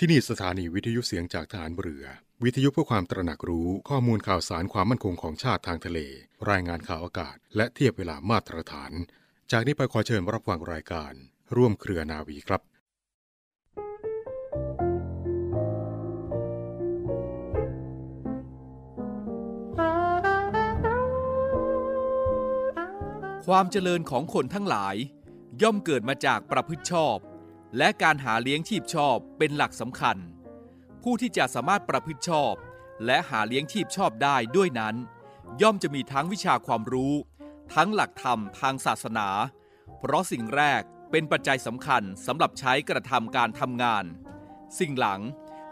ที่นี่สถานีวิทยุเสียงจากฐานเรือ วิทยุเพื่อความตระหนักรู้ข้อมูลข่าวสารความมั่นคงของชาติทางทะเล รายงานข่าวอากาศ และเทียบเวลามาตรฐาน จากนี้ไปขอเชิญรับฟังรายการ ร่วมเครือนาวีครับความเจริญของคนทั้งหลาย ย่อมเกิดมาจากประพฤติชอบ และการหาเลี้ยงชีพชอบเป็นหลักสำคัญ ผู้ที่จะสามารถประพฤติชอบ และหาเลี้ยงชีพชอบได้ด้วยนั้น ย่อมจะมีทั้งวิชาความรู้ ทั้งหลักธรรมทางศาสนา เพราะสิ่งแรกเป็นปัจจัยสำคัญสำหรับใช้กระทำการทำงาน สิ่งหลัง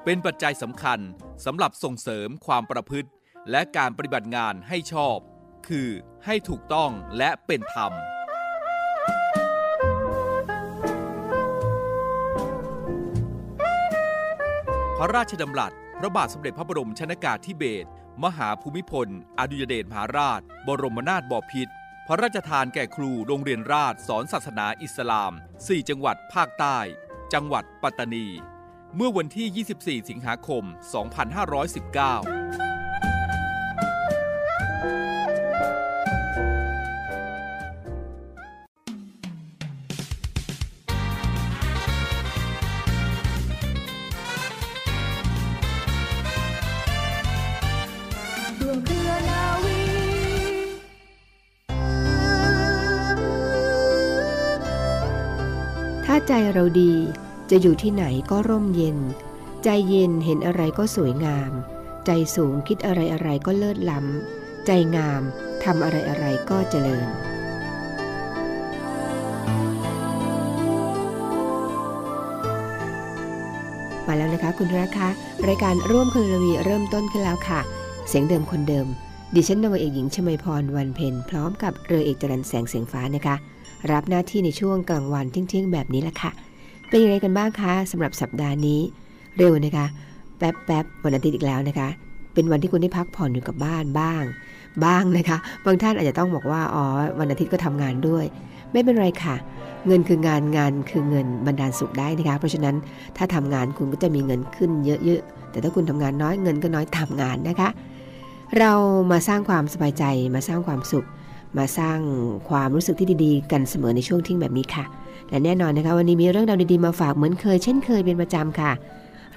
เป็นปัจจัยสำคัญสำหรับส่งเสริมความประพฤติ และการปฏิบัติงานให้ชอบ คือให้ถูกต้องและเป็นธรรม ระราชดำรัส พระบาทสมเด็จพระบรมชนากาธิเบศรมหาภูมิพล อดุยเดชมหาราช บรมนาถบพิตรพระราชทานแก่ครูโรงเรียนราชสอนศาสนาอิสลาม 4 จังหวัดภาคใต้ จังหวัดปัตตานี เมื่อวันที่ 24 สิงหาคม 2519 ใจเราดีจะอยู่ที่ไหนก็ร่มเย็น ใจเย็นเห็นอะไรก็สวยงาม ใจสูงคิดอะไรอะไรก็เลิศล้ำ ใจงามทำอะไรอะไรก็เจริญมาแล้วนะคะคุณรักคะรายการร่วมคุณรวีเริ่มต้นขึ้นแล้วค่ะ เสียงเดิมคนเดิม ดิฉันนวเอกหญิงชมยพรวันเพ็ญพร้อมกับเรือเอกจรันแสงเสียงฟ้านะคะ รับหน้าที่ในช่วงกลางวันเที่ยงๆแบบนี้แหละค่ะ เป็นยังไงกันบ้างคะสำหรับสัปดาห์นี้ เร็วนะคะ แป๊บแป๊บวันอาทิตย์อีกแล้วนะคะ เป็นวันที่คุณได้พักผ่อนอยู่กับบ้านบ้าง บ้างนะคะ บางท่านอาจจะต้องบอกว่าอ๋อวันอาทิตย์ก็ทำงานด้วย ไม่เป็นไรค่ะ เงินคืองานงานคือเงินบรรดาลสุขได้นะคะ เพราะฉะนั้นถ้าทำงานคุณก็จะมีเงินขึ้นเยอะๆแต่ถ้าคุณทำงานน้อยเงินก็น้อยทำงานนะคะ เรามาสร้างความสบายใจมาสร้างความสุข มาสร้างความรู้สึกที่ดีๆ กันเสมอในช่วงทิ้งแบบนี้ค่ะ และแน่นอนนะคะ วันนี้มีเรื่องราวดีๆมาฝากเหมือนเคย เช่นเคยเป็นประจำค่ะ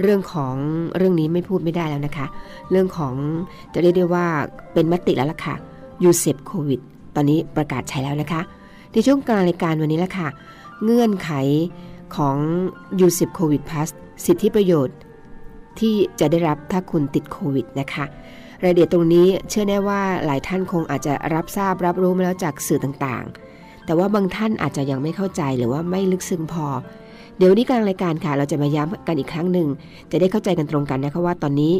เรื่องของเรื่องนี้ไม่พูดไม่ได้แล้วนะคะ เรื่องของจะเรียกได้ว่าเป็นมติแล้วล่ะค่ะ UCEP โควิดตอนนี้ประกาศใช้แล้วนะคะ ในช่วงกลางรายการวันนี้ละค่ะ เงื่อนไขของ UCEP โควิด Plus สิทธิประโยชน์ที่จะได้รับถ้าคุณติดโควิดนะคะ รายละเอียดตรงนี้เชื่อแน่ว่าหลายท่านคงอาจจะรับทราบรับรู้มาแล้วจากสื่อต่างๆ แต่ว่าบางท่านอาจจะยังไม่เข้าใจหรือว่าไม่ลึกซึ้งพอ เดี๋ยวนี้กลางรายการค่ะ เราจะมาย้ำกันอีกครั้งหนึ่ง จะได้เข้าใจกันตรงกันนะคะว่าตอนนี้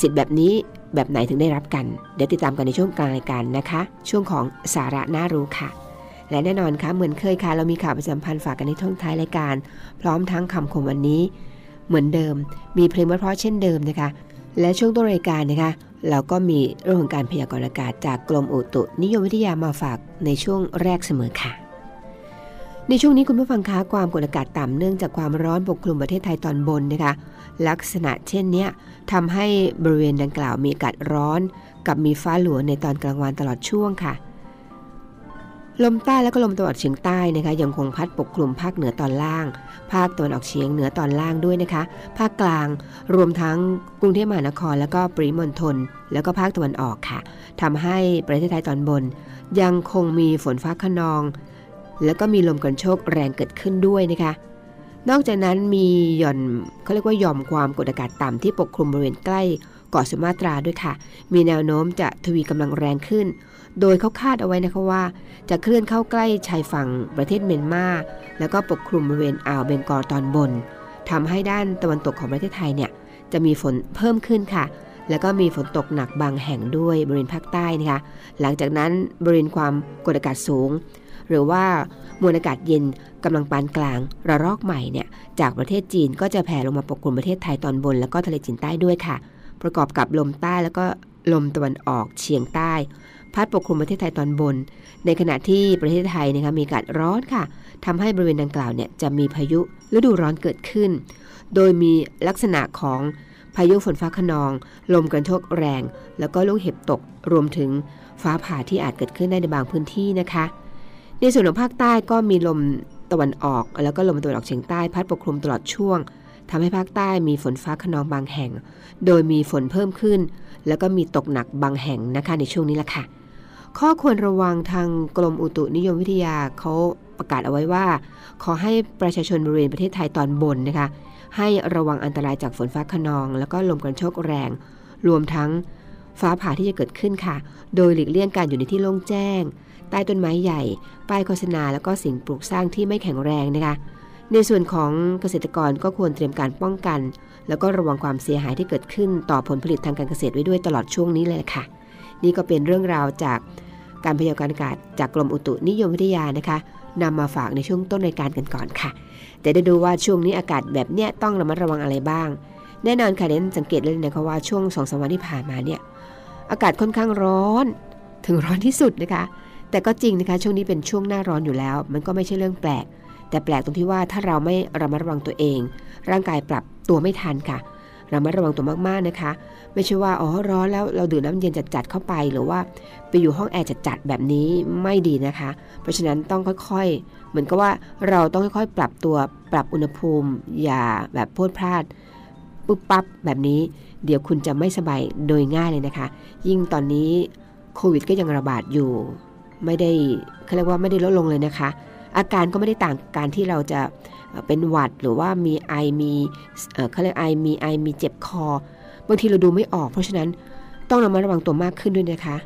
สิทธิ์แบบนี้แบบไหนถึงได้รับกัน เดี๋ยวติดตามกันในช่วงกลางรายการนะคะ ช่วงของสาระน่ารู้ค่ะ และแน่นอนค่ะเหมือนเคยค่ะ เรามีข่าวประจำพันธ์ฝากกันในช่วงท้ายรายการ พร้อมทั้งคำคมวันนี้ เหมือนเดิม มีเพลงเพราะเช่นเดิมนะคะ และช่วงต้นรายการนะคะเราก็มีเรื่องของการพยากรณ์อากาศจากกรมอุตุนิยมวิทยามาฝากในช่วงแรกเสมอค่ะ ในช่วงนี้คุณผู้ฟังคะความกดอากาศต่ำเนื่องจากความร้อนปกคลุมประเทศไทยตอนบนนะคะ ลักษณะเช่นนี้ทำให้บริเวณดังกล่าวมีอากาศร้อน กับมีฟ้าหลวในตอนกลางวันตลอดช่วงค่ะ ลมใต้และก็ลมตะวันออกเฉียงใต้นะคะยังคงพัดปกคลุมภาคเหนือตอนล่าง ภาคตะวันออกเฉียงเหนือตอนล่างด้วยนะคะ ภาคกลางรวมทั้งกรุงเทพมหานคร แล้วก็ปริมณฑลแล้วก็ภาคตะวันออกค่ะทำให้ประเทศไทยตอนบน ยังคงมีฝนฟ้าขนอง แล้วก็มีลมกันโชกแรงเกิดขึ้นด้วยนะคะนอกจากนั้นมีหย่อนเขาเรียกว่าหย่อมความกดอากาศต่ำที่ปกคลุมบริเวณใกล้เกาะสุมาตราด้วยค่ะ มีแนวโน้มจะทวีกำลังแรงขึ้น โดยเขาคาดเอาไว้นะคะว่า จะเคลื่อนเข้าใกล้ชายฝั่งประเทศเมียนมาแล้วก็ปกคลุมบริเวณอ่าวเบงกอลตอนบนทำให้ด้านตะวันตกของประเทศไทยเนี่ยจะมีฝนเพิ่มขึ้นค่ะ แล้วก็มีฝนตกหนักบางแห่งด้วยบริเวณภาคใต้นะคะ หลังจากนั้นบริเวณความกดอากาศสูง หรือว่ามวลอากาศเย็นกำลังปานกลางระลอกใหม่เนี่ยจากประเทศจีนก็จะแผ่ลงมาปกคลุมประเทศไทยตอนบน แล้วก็ทะเลจีนใต้ด้วยค่ะ ประกอบกับลมใต้แล้วก็ลมตะวันออกเฉียงใต้ พัดปกคลุมประเทศไทยตอนบน ในขณะที่ประเทศไทยนะคะมีอากาศร้อนค่ะทำให้บริเวณดังกล่าวเนี่ยจะมีพายุฤดูร้อนเกิดขึ้น โดยมีลักษณะของพายุฝนฟ้าขนอง ลมกระโชกแรง แล้วก็ลูกเห็บตกรวมถึงฟ้าผ่าที่อาจเกิดขึ้นได้ในบางพื้นที่นะคะ ในส่วนของภาคใต้ก็มีลมตะวันออก แล้วก็ลมตะวันออกเฉียงใต้พัดปกคลุมตลอดช่วงทำให้ภาคใต้มีฝนฟ้าขนองบางแห่ง โดยมีฝนเพิ่มขึ้น แล้วก็มีตกหนักบางแห่งนะคะในช่วงนี้แหละค่ะ ข้อควรระวังทางกรมอุตุนิยมวิทยาเขาประกาศเอาไว้ว่า ขอให้ประชาชนบริเวณประเทศไทยตอนบนนะคะ ให้ระวังอันตรายจากฝนฟ้าขนอง แล้วก็ลมกระโชกแรง รวมทั้งฟ้าผ่าที่จะเกิดขึ้นค่ะ โดยหลีกเลี่ยงการอยู่ในที่โล่งแจ้ง ใต้ต้นไม้ใหญ่ ป้ายโฆษณา แล้วก็สิ่งปลูกสร้างที่ไม่แข็งแรงนะคะ ในส่วนของเกษตรกรก็ควรเตรียมการป้องกัน แล้วก็ระวังความเสียหายที่เกิดขึ้นต่อผลผลิตทางการเกษตรไว้ด้วยตลอดช่วงนี้เลยค่ะ นี่ก็เป็นเรื่องราวจากการพยากรณ์อากาศจากกรมอุตุนิยมวิทยานะคะนำมาฝากในช่วงต้นรายการกันก่อนค่ะ แต่ได้ดูว่าช่วงนี้อากาศแบบเนี้ยต้องระมัดระวังอะไรบ้าง แน่นอนค่ะเน้นสังเกตเลยนะคะว่าช่วงสองสามวันที่ผ่านมาเนี่ยอากาศค่อนข้างร้อน ถึงร้อนที่สุดนะคะ แต่ก็จริงนะคะช่วงนี้เป็นช่วงหน้าร้อนอยู่แล้ว มันก็ไม่ใช่เรื่องแปลก แต่แปลกตรงที่ว่าถ้าเราไม่ระมัดระวังตัวเอง ร่างกายปรับตัวไม่ทันค่ะระมัดระวังตัวมากๆนะคะ ไม่ใช่ว่าอ๋อร้อนแล้วเราดื่มน้ำเย็นจัดๆเข้าไป หรือว่าไปอยู่ห้องแอร์จัดๆแบบนี้ไม่ดีนะคะ เพราะฉะนั้นต้องค่อยๆ เหมือนกับว่าเราต้องค่อยๆ ปรับตัวปรับอุณหภูมิ อย่าแบบพลดพลาดปุ๊บปั๊บแบบนี้ เดี๋ยวคุณจะไม่สบายโดยง่ายเลยนะคะ ยิ่งตอนนี้โควิดก็ยังระบาดอยู่ ไม่ได้เขาเรียกว่าไม่ได้ลดลงเลยนะคะ อาการก็ไม่ได้ต่างการที่เราจะเป็นหวัดหรือว่ามีไอมีเขาเรียกไอมีไอมีเจ็บคอบางทีเราดูไม่ออก เพราะฉะนั้นต้องระมัดระวังตัวมากขึ้นด้วยนะคะ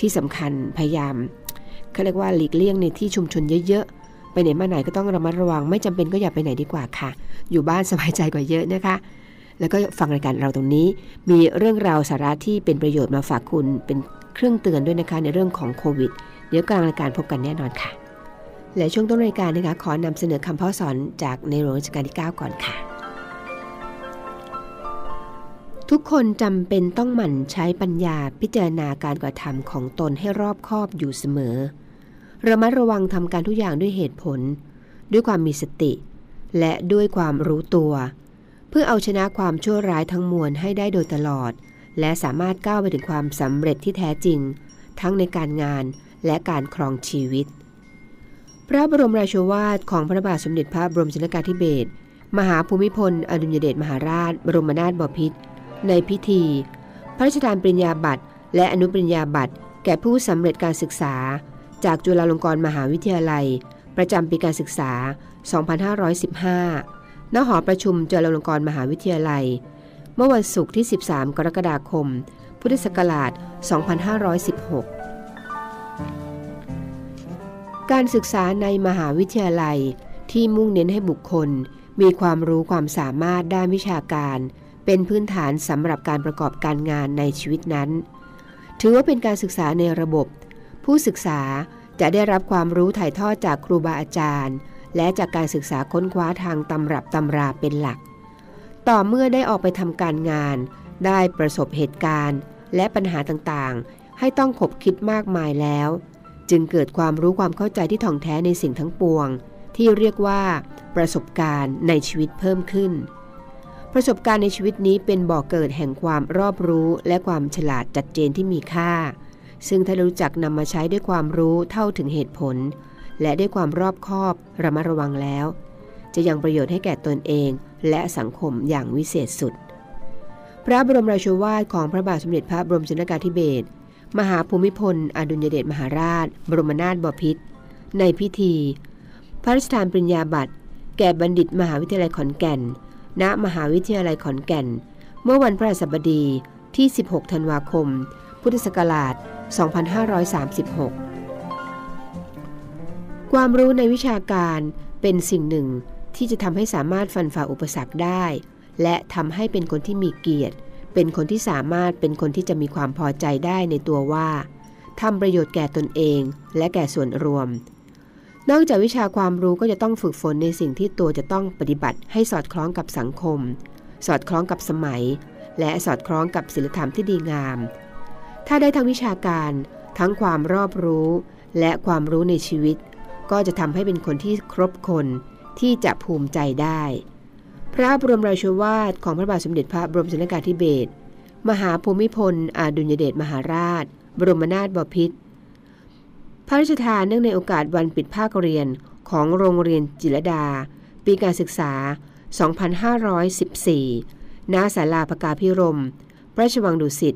ที่สำคัญพยายามเขาเรียกว่าหลีกเลี่ยงในที่ชุมชนเยอะๆ ไปไหนมาไหนก็ต้องระมัดระวัง ไม่จำเป็นก็อย่าไปไหนดีกว่าค่ะ อยู่บ้านสบายใจกว่าเยอะนะคะ แล้วก็ฟังรายการเราตรงนี้ มีเรื่องราวสาระที่เป็นประโยชน์มาฝากคุณเป็นเครื่องเตือนด้วยนะคะในเรื่องของโควิด เดี๋ยวกลางรายการพบกันแน่นอนค่ะ และช่วงต้นรายการนะคะขอนำเสนอคำพ่อสอนจากในหลวงรัชกาลที่ 9 ก่อนค่ะ ทุกคนจำเป็นต้องหมั่นใช้ปัญญาพิจารณาการกระทำของตนให้รอบคอบอยู่เสมอระมัดระวังทำการทุกอย่างด้วยเหตุผล ด้วยความมีสติ และด้วยความรู้ตัว เพื่อเอาชนะความชั่วร้ายทั้งมวลให้ได้โดยตลอด และสามารถก้าวไปถึงความสำเร็จที่แท้จริง ทั้งในการงานและการครองชีวิต พระบรมราชวาทของพระบาทสมเด็จพระบรมชนกาธิเบศรมหาภูมิพล อดุลยเดชมหาราช บรมนาถบพิตรในพิธี พระราชทานปริญญาบัตร และอนุปริญญาบัตร แก่ผู้สำเร็จการศึกษา จากจุฬาลงกรณ์มหาวิทยาลัย ประจำปีการศึกษา 2515 ณ หอประชุมจุฬาลงกรณ์มหาวิทยาลัย เมื่อวันศุกร์ที่ 13 กรกฎาคม พุทธศักราช 2516 การศึกษาในมหาวิทยาลัยที่มุ่งเน้นให้บุคคล มีความรู้ความสามารถด้านวิชาการ เป็นพื้นฐานสำหรับการประกอบการงานในชีวิตนั้น ถือว่าเป็นการศึกษาในระบบ ผู้ศึกษาจะได้รับความรู้ถ่ายทอดจากครูบาอาจารย์ และจากการศึกษาค้นคว้าทางตำรับตำราเป็นหลัก ต่อเมื่อได้ออกไปทำการงาน ได้ประสบเหตุการณ์ และปัญหาต่างๆ ให้ต้องขบคิดมากมายแล้ว จึงเกิดความรู้ความเข้าใจที่ถ่องแท้ในสิ่งทั้งปวง ที่เรียกว่า ประสบการณ์ในชีวิตเพิ่มขึ้น ประสบการณ์ในชีวิตนี้เป็นบ่อกเกิดแห่งความรอบรู้และความฉลาดจัดเจนที่มีค่า ซึ่งถ้ารู้จักนำมาใช้ด้วยความรู้เท่าถึงเหตุผล และด้วยความรอบคอบระมัดระวังแล้ว จะยังประโยชน์ให้แก่ตนเองและสังคมอย่างวิเศษสุด พระบรมราโชวาทของพระบาทสมเด็จพระบรมชนกาธิเบศร มหาภูมิพล อดุลยเดชมหาราช บรมนาถบพิตรในพิธี พระราชทานปริญญาบัตร แก่บัณฑิตมหาวิทยาลัยขอนแก่น ณ มหาวิทยาลัยขอนแก่น เมื่อวันพระศัสบดีที่ 16 ธันวาคม พุทธศักราช 2536 ความรู้ในวิชาการเป็นสิ่งหนึ่งที่จะทำให้สามารถฟันฝ่าอุปสรรคได้ และทำให้เป็นคนที่มีเกียรติ เป็นคนที่สามารถเป็นคนที่จะมีความพอใจได้ในตัวว่าทำประโยชน์แก่ตนเองและแก่ส่วนรวม นอกจากวิชาความรู้ก็จะต้องฝึกฝนในสิ่งที่ตัวจะต้องปฏิบัติให้สอดคล้องกับสังคม สอดคล้องกับสมัย และสอดคล้องกับศีลธรรมที่ดีงาม ถ้าได้ทั้งวิชาการ ทั้งความรอบรู้ และความรู้ในชีวิต ก็จะทำให้เป็นคนที่ครบคนที่จะภูมิใจได้ พระบรมราชวาทของพระบาทสมเด็จพระบรมชนกาธิเบศรมหาภูมิพลอดุลยเดชมหาราช บรมนาถบพิตรพระราชทานเนื่องในโอกาสวันปิดภาคเรียนของโรงเรียนจิรดา ปีการศึกษา 2514 ณ ศาลาพกาพิรม พระราชวังดุสิต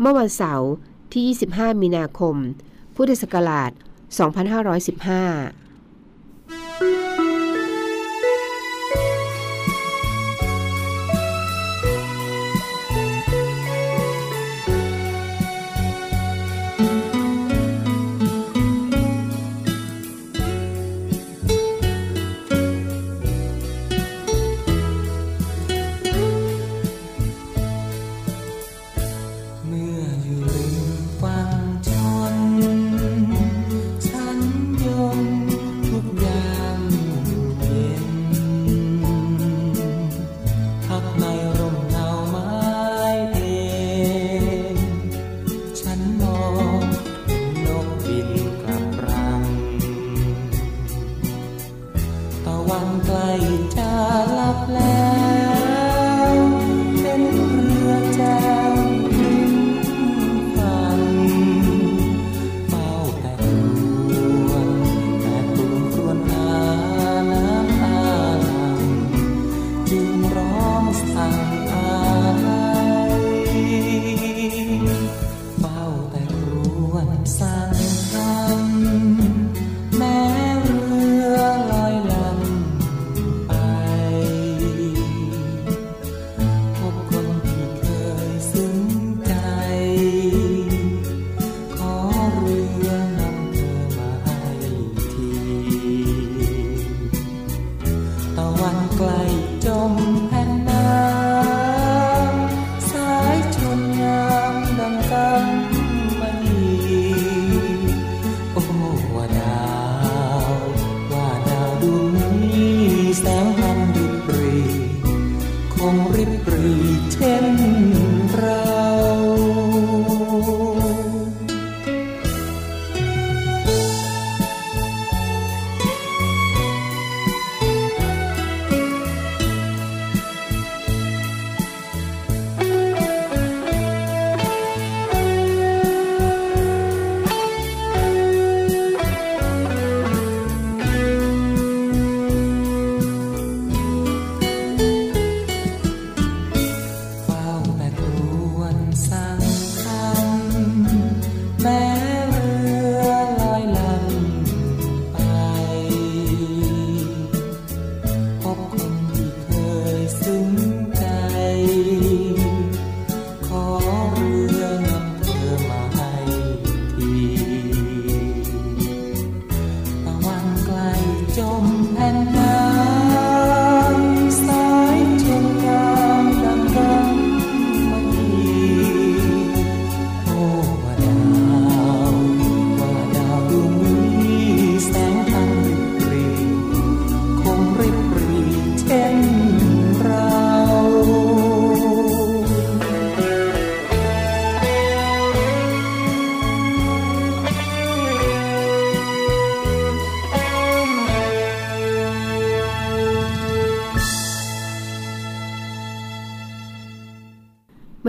เมื่อวันเสาร์ที่ 25 มีนาคม พุทธศักราช 2515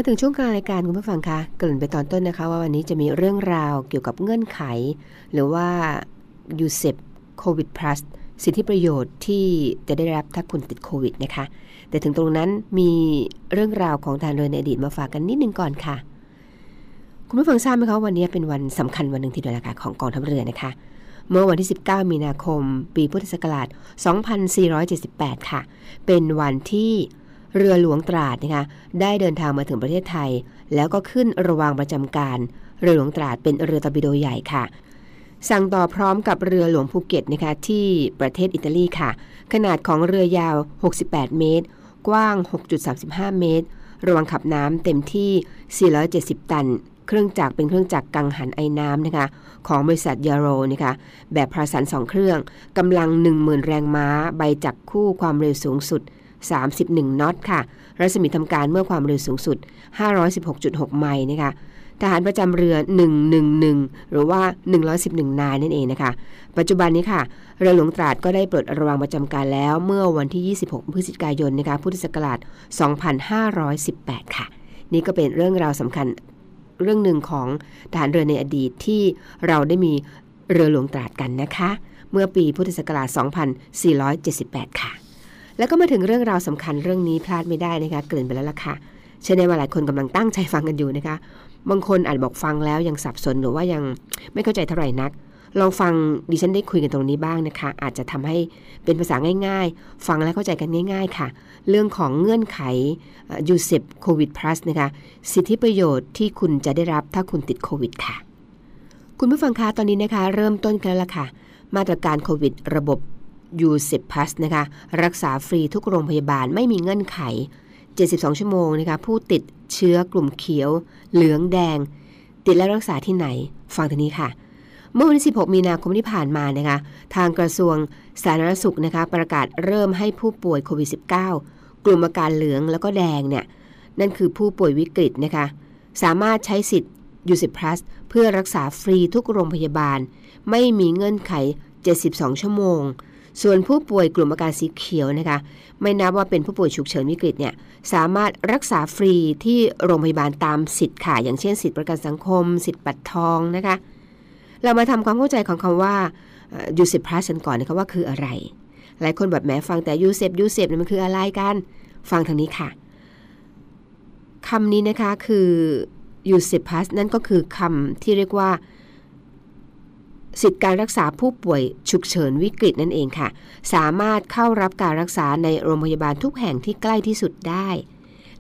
ถึงช่วงกลางรายการคุณผู้ฟังคะเกริ่นไปตอนต้นนะคะ ว่าวันนี้จะมีเรื่องราวเกี่ยวกับเงื่อนไข หรือว่ายูเซปโควิด plus สิทธิประโยชน์ที่จะได้รับถ้าคุณติดโควิดนะคะ แต่ถึงตรงนั้นมีเรื่องราวของทางเรือในอดีตมาฝากกันนิดนึงก่อนค่ะ คุณผู้ฟังทราบไหมคะวันนี้เป็นวันสำคัญวันหนึ่งทีเดียวละค่ะของกองทัพเรือนะคะ เมื่อวันที่ 19 มีนาคม ปีพุทธศักราช 2478 ค่ะ เป็นวันที่ เรือหลวงตราดนะคะได้เดินทางมาถึงประเทศไทย แล้วก็ขึ้นระวางประจำการ เรือหลวงตราดเป็นเรือตอร์ปิโดใหญ่ค่ะ สั่งต่อพร้อมกับเรือหลวงภูเก็ตนะคะที่ประเทศอิตาลีค่ะ ขนาดของเรือยาว 68 เมตร กว้าง 6.35 เมตรระวังขับน้ำเต็มที่ 470 ตัน เครื่องจักรเป็นเครื่องจักรกังหันไอ้น้ำนะคะ ของบริษัทยาโรนะคะ แบบพาสันสองเครื่อง กำลัง 10,000 แรงม้า ใบจักรคู่ความเร็วสูงสุด 31น็อตค่ะ รัศมีทำการเมื่อความเร็วสูงสุด 516.6 ไมล์นะคะทหารประจำเรือ 111 หรือว่า 111 นายนั่นเองนะคะ ปัจจุบันนี้ค่ะ เรือหลวงตราดก็ได้ปลดระวางประจำการแล้วเมื่อวันที่ 26 พฤศจิกายนนะคะ พุทธศักราช 2518 ค่ะ นี่ก็เป็นเรื่องราวสำคัญเรื่องหนึ่งของทหารเรือในอดีตที่เราได้มีเรือหลวงตราดกันนะคะ เมื่อปีพุทธศักราช 2478 ค่ะ แล้วก็มาถึงเรื่องราวสำคัญเรื่องนี้พลาดไม่ได้นะคะเกริ่นไปแล้วล่ะค่ะเชื่อแน่ว่าหลายคนกำลังตั้งใจฟังกันอยู่นะคะ บางคนอาจบอกฟังแล้วยังสับสนหรือว่ายังไม่เข้าใจเท่าไหร่นัก ลองฟังดิฉันได้คุยกันตรงนี้บ้างนะคะ อาจจะทำให้เป็นภาษาง่าย ๆ ฟังและเข้าใจกันง่าย ๆ ค่ะ เรื่องของเงื่อนไขUCEP โควิด Plus นะคะ สิทธิประโยชน์ที่คุณจะได้รับถ้าคุณติดโควิดค่ะ คุณผู้ฟังคะตอนนี้นะคะ เริ่มต้นกันแล้วล่ะค่ะ มาตรการโควิด ระบบ UCEP Plus นะคะรักษาฟรีทุกโรงพยาบาลไม่มีเงื่อนไข 72 ชั่วโมงนะคะผู้ติดเชื้อกลุ่มเขียว เหลืองแดง ติดและรักษาที่ไหน ฟังทีนี้ค่ะ เมื่อวันที่ 16 มีนาคมที่ผ่านมานะคะทางกระทรวงสาธารณสุขนะคะประกาศเริ่มให้ผู้ป่วยโควิด -19 กลุ่มอาการเหลืองแล้วก็แดงเนี่ยนั่นคือผู้ป่วยวิกฤตนะคะสามารถใช้สิทธิ์ยูสิพลัสเพื่อรักษาฟรีทุกโรงพยาบาล ไม่มีเงื่อนไข 72 ชั่วโมง ส่วนผู้ป่วยกลุ่มอาการสีเขียวนะคะไม่นับว่าเป็นผู้ป่วยฉุกเฉินวิกฤตเนี่ยสามารถรักษาฟรีที่โรงพยาบาลตามสิทธิ์ค่ะ อย่างเช่นสิทธิประกันสังคม สิทธิบัตรทองนะคะ เรามาทำความเข้าใจของคำว่าUCEP Plus กันก่อนนะคะว่าคืออะไร หลายคนแบบแหมฟังแต่ UCEP UCEP มันคืออะไรกัน ฟังทางนี้ค่ะคำนี้นะคะคือ UCEP Plus นั่นก็คือคำที่เรียกว่า สิทธิการรักษาผู้ป่วยฉุกเฉินวิกฤตนั่นเองค่ะ สามารถเข้ารับการรักษาในโรงพยาบาลทุกแห่งที่ใกล้ที่สุดได้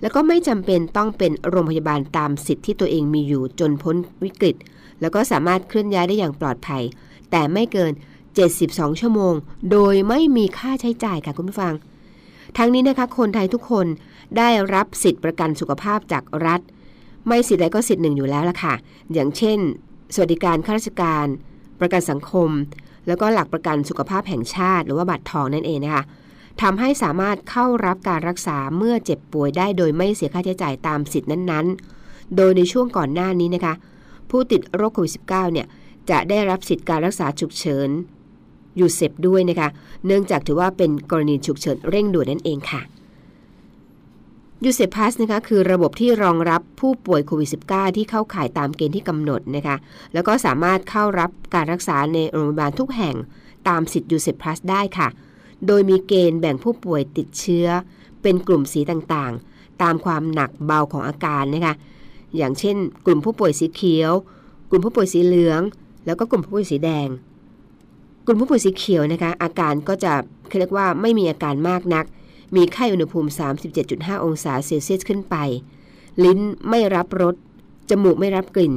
แล้วก็ไม่จำเป็นต้องเป็นโรงพยาบาลตามสิทธิ์ที่ตัวเองมีอยู่จนพ้นวิกฤต แล้วก็สามารถเคลื่อนย้ายได้อย่างปลอดภัย แต่ไม่เกิน 72 ชั่วโมง โดยไม่มีค่าใช้จ่ายค่ะคุณผู้ฟัง ทั้งนี้นะคะคนไทยทุกคนได้รับสิทธิประกันสุขภาพจากรัฐ ไม่สิทธิ์ใดก็สิทธิ์หนึ่งอยู่แล้วล่ะค่ะ อย่างเช่น สวัสดิการข้าราชการ ประกันสังคม แล้วก็หลักประกันสุขภาพแห่งชาติ หรือว่าบัตรทองนั่นเองนะคะทำให้สามารถเข้ารับการรักษาเมื่อเจ็บป่วยได้โดยไม่เสียค่าใช้จ่ายตามสิทธินั้นๆ โดยในช่วงก่อนหน้านี้นะคะ ผู้ติดโรคโควิด -19 เนี่ยจะได้รับสิทธิการรักษาฉุกเฉิน UCEP ด้วยนะคะ เนื่องจากถือว่าเป็นกรณีฉุกเฉินเร่งด่วนนั่นเองค่ะ UCEP Plus นะคะคือระบบที่รองรับผู้ป่วยโควิด -19 ที่เข้าข่ายตามเกณฑ์ที่กำหนดนะคะแล้วก็สามารถเข้ารับการรักษาในโรงพยาบาลทุกแห่งตามสิทธิ์ UCEP Plus ได้ค่ะ โดยมีเกณฑ์แบ่งผู้ป่วยติดเชื้อ เป็นกลุ่มสีต่างๆ ตามความหนักเบาของอาการนะคะอย่างเช่น กลุ่มผู้ป่วยสีเขียว กลุ่มผู้ป่วยสีเหลือง แล้วก็กลุ่มผู้ป่วยสีแดง กลุ่มผู้ป่วยสีเขียวนะคะอาการก็จะเรียกว่าไม่มีอาการมากนัก มีไข้อุณหภูมิ 37.5 องศาเซลเซียสขึ้นไป ลิ้นไม่รับรส จมูกไม่รับกลิ่น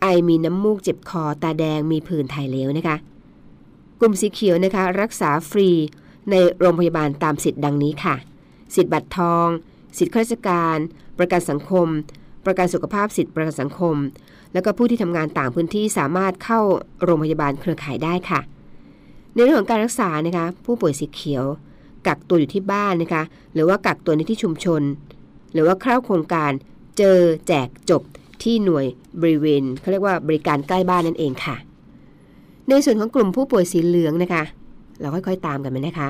ไอมีน้ำมูกเจ็บคอ ตาแดง มีผื่นถ่ายเหลวนะคะ กลุ่มสีเขียวนะคะ รักษาฟรีในโรงพยาบาลตามสิทธิ์ดังนี้ค่ะ สิทธิ์บัตรทอง สิทธิ์ข้าราชการ ประกันสังคม ประกันสุขภาพสิทธิ์ประกันสังคม แล้วก็ผู้ที่ทำงานต่างพื้นที่สามารถเข้าโรงพยาบาลเครือข่ายได้ค่ะ ในเรื่องของการรักษานะคะ ผู้ป่วยสีเขียว กักตัวอยู่ที่บ้านนะคะ หรือว่ากักตัวในที่ชุมชน หรือว่าเข้าโครงการเจอแจกจบที่หน่วยบริเวณเขาเรียกว่าบริการใกล้บ้านนั่นเองค่ะ ในส่วนของกลุ่มผู้ป่วยสีเหลืองนะคะ เราค่อยๆตามกันไปนะคะ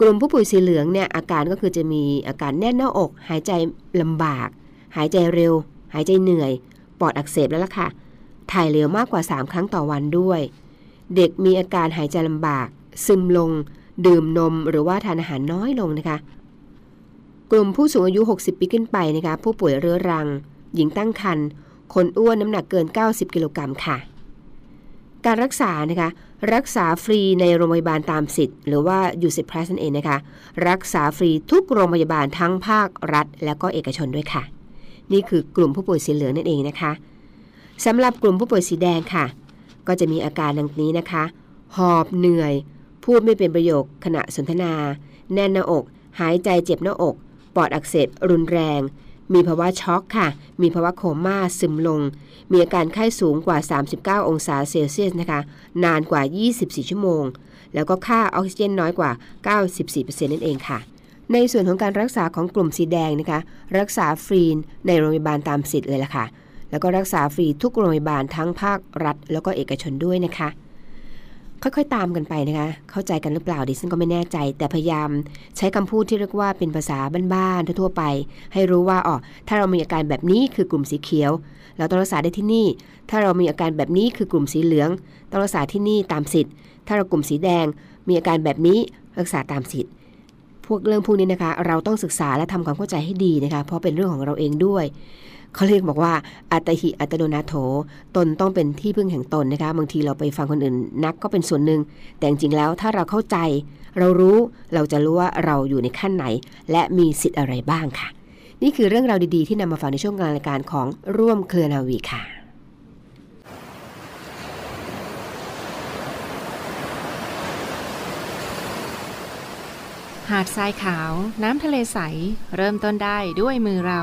กลุ่มผู้ป่วยสีเหลืองเนี่ยอาการก็คือจะมีอาการแน่นหน้าอก หายใจลำบาก หายใจเร็ว หายใจเหนื่อย ปอดอักเสบแล้วล่ะค่ะ ถ่ายเหลวมากกว่า 3 ครั้งต่อวันด้วย เด็กมีอาการหายใจลำบาก ซึมลง ดื่มนมหรือว่าทานอาหารน้อยลงนะคะ กลุ่มผู้สูงอายุ 60 ปีขึ้นไปนะคะผู้ป่วยเรื้อรัง หญิงตั้งครรภ์คนอ้วนน้ำหนักเกิน 90 กิโลกรัมค่ะ การรักษานะคะรักษาฟรีในโรงพยาบาลตามสิทธิ์ หรือว่ายูสิพลัสนั่นเองนะคะ รักษาฟรีทุกโรงพยาบาลทั้งภาครัฐ และก็เอกชนด้วยค่ะ นี่คือกลุ่มผู้ป่วยสีเหลืองนั่นเองนะคะสำหรับกลุ่มผู้ป่วยสีแดงค่ะ ก็จะมีอาการดังนี้นะคะ หอบเหนื่อย พูดไม่เป็นประโยคขณะสนทนา แน่นหน้าอก หายใจเจ็บหน้าอก ปอดอักเสบรุนแรง มีภาวะช็อกค่ะ มีภาวะโคม่าซึมลง มีอาการไข้สูงกว่า 39 องศาเซลเซียสนะคะ นานกว่า 24 ชั่วโมง แล้วก็ค่าออกซิเจนน้อยกว่า 94%นั่นเองค่ะในส่วนของการรักษาของกลุ่มสีแดงนะคะ รักษาฟรีในโรงพยาบาลตามสิทธิ์เลยล่ะค่ะ แล้วก็รักษาฟรีทุกโรงพยาบาลทั้งภาครัฐ แล้วก็เอกชนด้วยนะคะ ค่อยๆ ตามกันไปนะคะ เข้าใจกันหรือเปล่าดิฉันก็ไม่แน่ใจ แต่พยายามใช้คำพูดที่เรียกว่าเป็นภาษาบ้านๆทั่วๆไป ให้รู้ว่าอ๋อถ้าเรามีอาการแบบนี้คือกลุ่มสีเขียว เราต้องรักษาได้ที่นี่ ถ้าเรามีอาการแบบนี้คือกลุ่มสีเหลือง ต้องรักษาที่นี่ตามสิทธิ์ ถ้าเรากลุ่มสีแดง มีอาการแบบนี้รักษาตามสิทธิ์ พวกเรื่องพวกนี้นะคะ เราต้องศึกษาและทำความเข้าใจให้ดีนะคะ เพราะเป็นเรื่องของเราเองด้วย เขาเรียกบอกว่าอัตหิอัตโนนาโถ ตนต้องเป็นที่พึ่งแห่งตนนะคะ บางทีเราไปฟังคนอื่นนักก็เป็นส่วนหนึ่ง แต่จริงๆแล้วถ้าเราเข้าใจ เรารู้เราจะรู้ว่าเราอยู่ในขั้นไหน และมีสิทธิ์อะไรบ้างค่ะ นี่คือเรื่องราวดีๆ ที่นำมาฝากในช่วงกางรายการของร่วมเครือนาวีค่ะหาดทรายขาว น้ำทะเลใส เริ่มต้นได้ด้วยมือเรา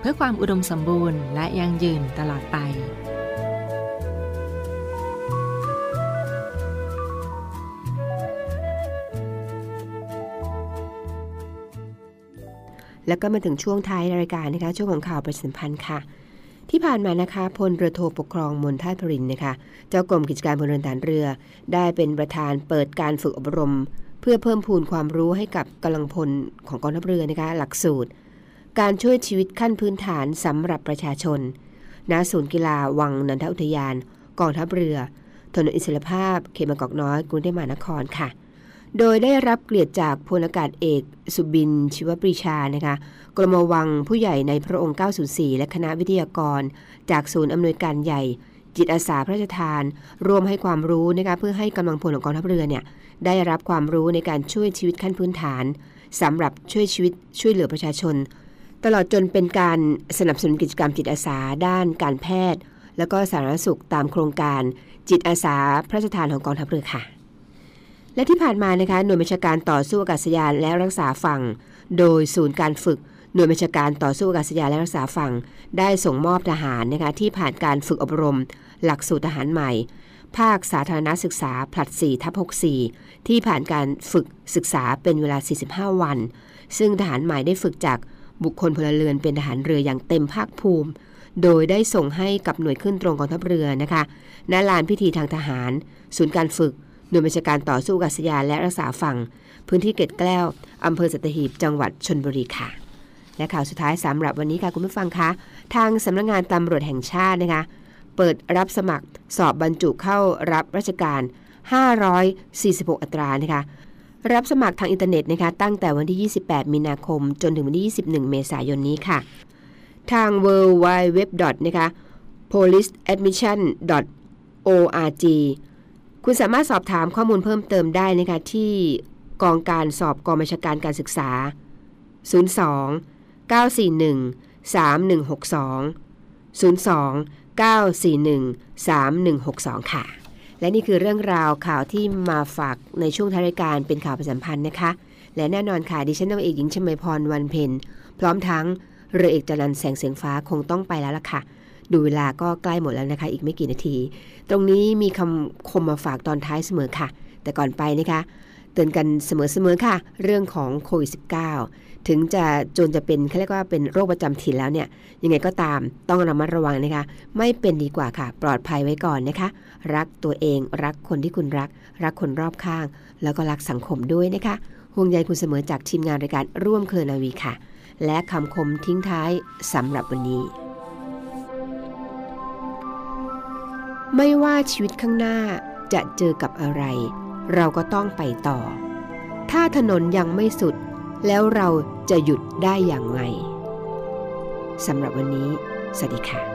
เพื่อความอุดมสมบูรณ์และยั่งยืนตลอดไป แล้วก็มาถึงช่วงท้ายรายการนะคะ ช่วงของข่าวประชาสัมพันธ์ค่ะ ที่ผ่านมานะคะพลเรือโทปกครองมนท่าพรินนะคะ เจ้ากรมกิจการพลเรือนฐานเรือ ได้เป็นประธานเปิดการฝึกอบรม เพื่อเพิ่มพูนความรู้ให้กับกำลังพลของกองทัพเรือนะคะ หลักสูตร การช่วยชีวิตขั้นพื้นฐานสำหรับประชาชน ณ ศูนย์กีฬาวังนันทอุทยาน กองทัพเรือ ถนนอิสรภาพ เขตบางกอกน้อย กรุงเทพมหานครค่ะ โดยได้รับเกียรติจากพลอากาศเอก สุบิน ชิวปรีชา นะคะ กรมวังผู้ใหญ่ในพระองค์ 904 และคณะวิทยากร จากศูนย์อำนวยการใหญ่ จิตอาสาพระราชทาน ร่วมให้ความรู้นะคะเพื่อให้กำลังพลของกองทัพเรือเนี่ย ได้รับความรู้ในการช่วยชีวิตขั้นพื้นฐานสำหรับช่วยชีวิตช่วยเหลือประชาชน ตลอดจนเป็นการสนับสนุนกิจกรรมจิตอาสาด้านการแพทย์ แล้วก็สาธารณสุขตามโครงการจิตอาสาพระราชทานของกองทัพเรือค่ะ และที่ผ่านมานะคะหน่วยบัญชาการต่อสู้อากาศยานและรักษาฝั่ง โดยศูนย์การฝึกหน่วยบัญชาการต่อสู้อากาศยานและรักษาฝั่ง ได้ส่งมอบทหารนะคะที่ผ่านการฝึกอบรม หลักสูตรทหารใหม่ ภาคสาธารณศึกษาผลัด4ทับ64 ที่ผ่านการฝึกศึกษาเป็นเวลา 45 วัน ซึ่งทหารใหม่ได้ฝึกจาก บุคคลพลเรือนเป็นทหารเรืออย่างเต็มภาคภูมิ โดยได้ส่งให้กับหน่วยขึ้นตรงกองทัพเรือนะคะณลานพิธีทางทหาร ศูนย์การฝึก หน่วยบัญชาการต่อสู้กาศยานและรักษาฝั่ง พื้นที่เกตแก้วอำเภอสัตหีบ จังหวัดชนบุรีค่ะ และข่าวสุดท้ายสำหรับวันนี้ค่ะคุณผู้ฟังคะ ทางสำนักงงานตำรวจแห่งชาตินะคะเปิดรับสมัครสอบบรรจุเข้ารับราชการ 546 อัตรานะคะ รับสมัครทางอินเทอร์เน็ตนะคะตั้งแต่วันที่ 28 มีนาคม จนถึงวันที่ 21 เมษายนนี้ค่ะ ทาง w w w นะคะ policeadmission.org คุณสามารถสอบถามข้อมูลเพิ่มเติมได้นะคะที่กองการสอบกองบัญชาการการศึกษา 02 941 3162 02 941 3162 ค่ะ และนี่คือเรื่องราวข่าวที่มาฝากในช่วงท้ายรายการเป็นข่าวประสัมพันธ์นะคะ และแน่นอนค่ะดิฉันนาวเอกหญิงชมาพรวันเพ็ญพร้อมทั้งเรือเอกจรันแสงเสียงฟ้าคงต้องไปแล้วล่ะค่ะ ดูเวลาก็ใกล้หมดแล้วนะคะ อีกไม่กี่นาที ตรงนี้มีคำคมมาฝากตอนท้ายเสมอค่ะ แต่ก่อนไปนะคะ เตือนกันเสมอๆค่ะ เรื่องของโควิด -19 ถึงจะจนจะเป็นเขาเรียกว่าเป็นโรคประจำถิ่นแล้วเนี่ย ยังไงก็ตามต้องระมัดระวังนะคะ ไม่เป็นดีกว่าค่ะ ปลอดภัยไว้ก่อนนะคะ รักตัวเองรักคนที่คุณรัก รักคนรอบข้าง แล้วก็รักสังคมด้วยนะคะห่วงใยคุณเสมอจากทีมงานรายการร่วมเครือนาวีค่ะ และคำคมทิ้งท้ายสำหรับวันนี้ ไม่ว่าชีวิตข้างหน้าจะเจอกับอะไร เราก็ต้องไปต่อ ถ้าถนนยังไม่สุด แล้วเราจะหยุดได้อย่างไรสำหรับวันนี้ สวัสดีค่ะ